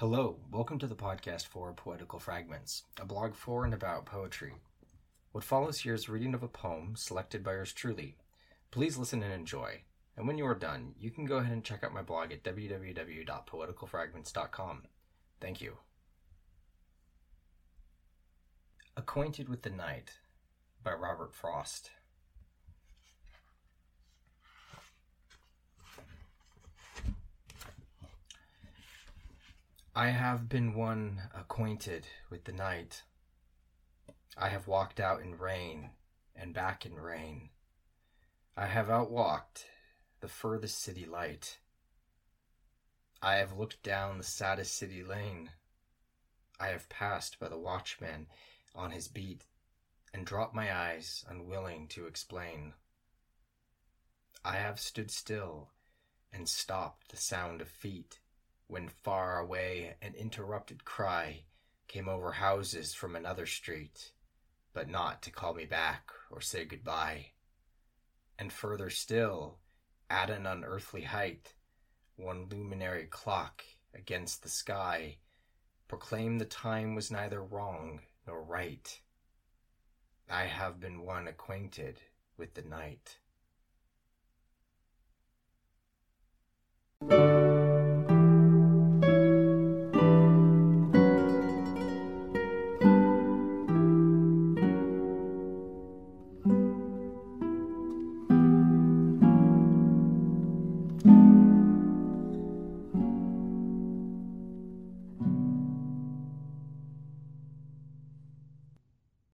Hello, welcome to the podcast for Poetical Fragments, a blog for and about poetry. What follows here is a reading of a poem selected by yours truly. Please listen and enjoy. And when you are done, you can go ahead and check out my blog at www.poeticalfragments.com. Thank you. Acquainted with the Night by Robert Frost. I have been one acquainted with the night. I have walked out in rain and back in rain. I have outwalked the furthest city light. I have looked down the saddest city lane. I have passed by the watchman on his beat and dropped my eyes, unwilling to explain. I have stood still and stopped the sound of feet when far away an interrupted cry came over houses from another street, but not to call me back or say goodbye. And further still, at an unearthly height, one luminary clock against the sky proclaimed the time was neither wrong nor right. I have been one acquainted with the night.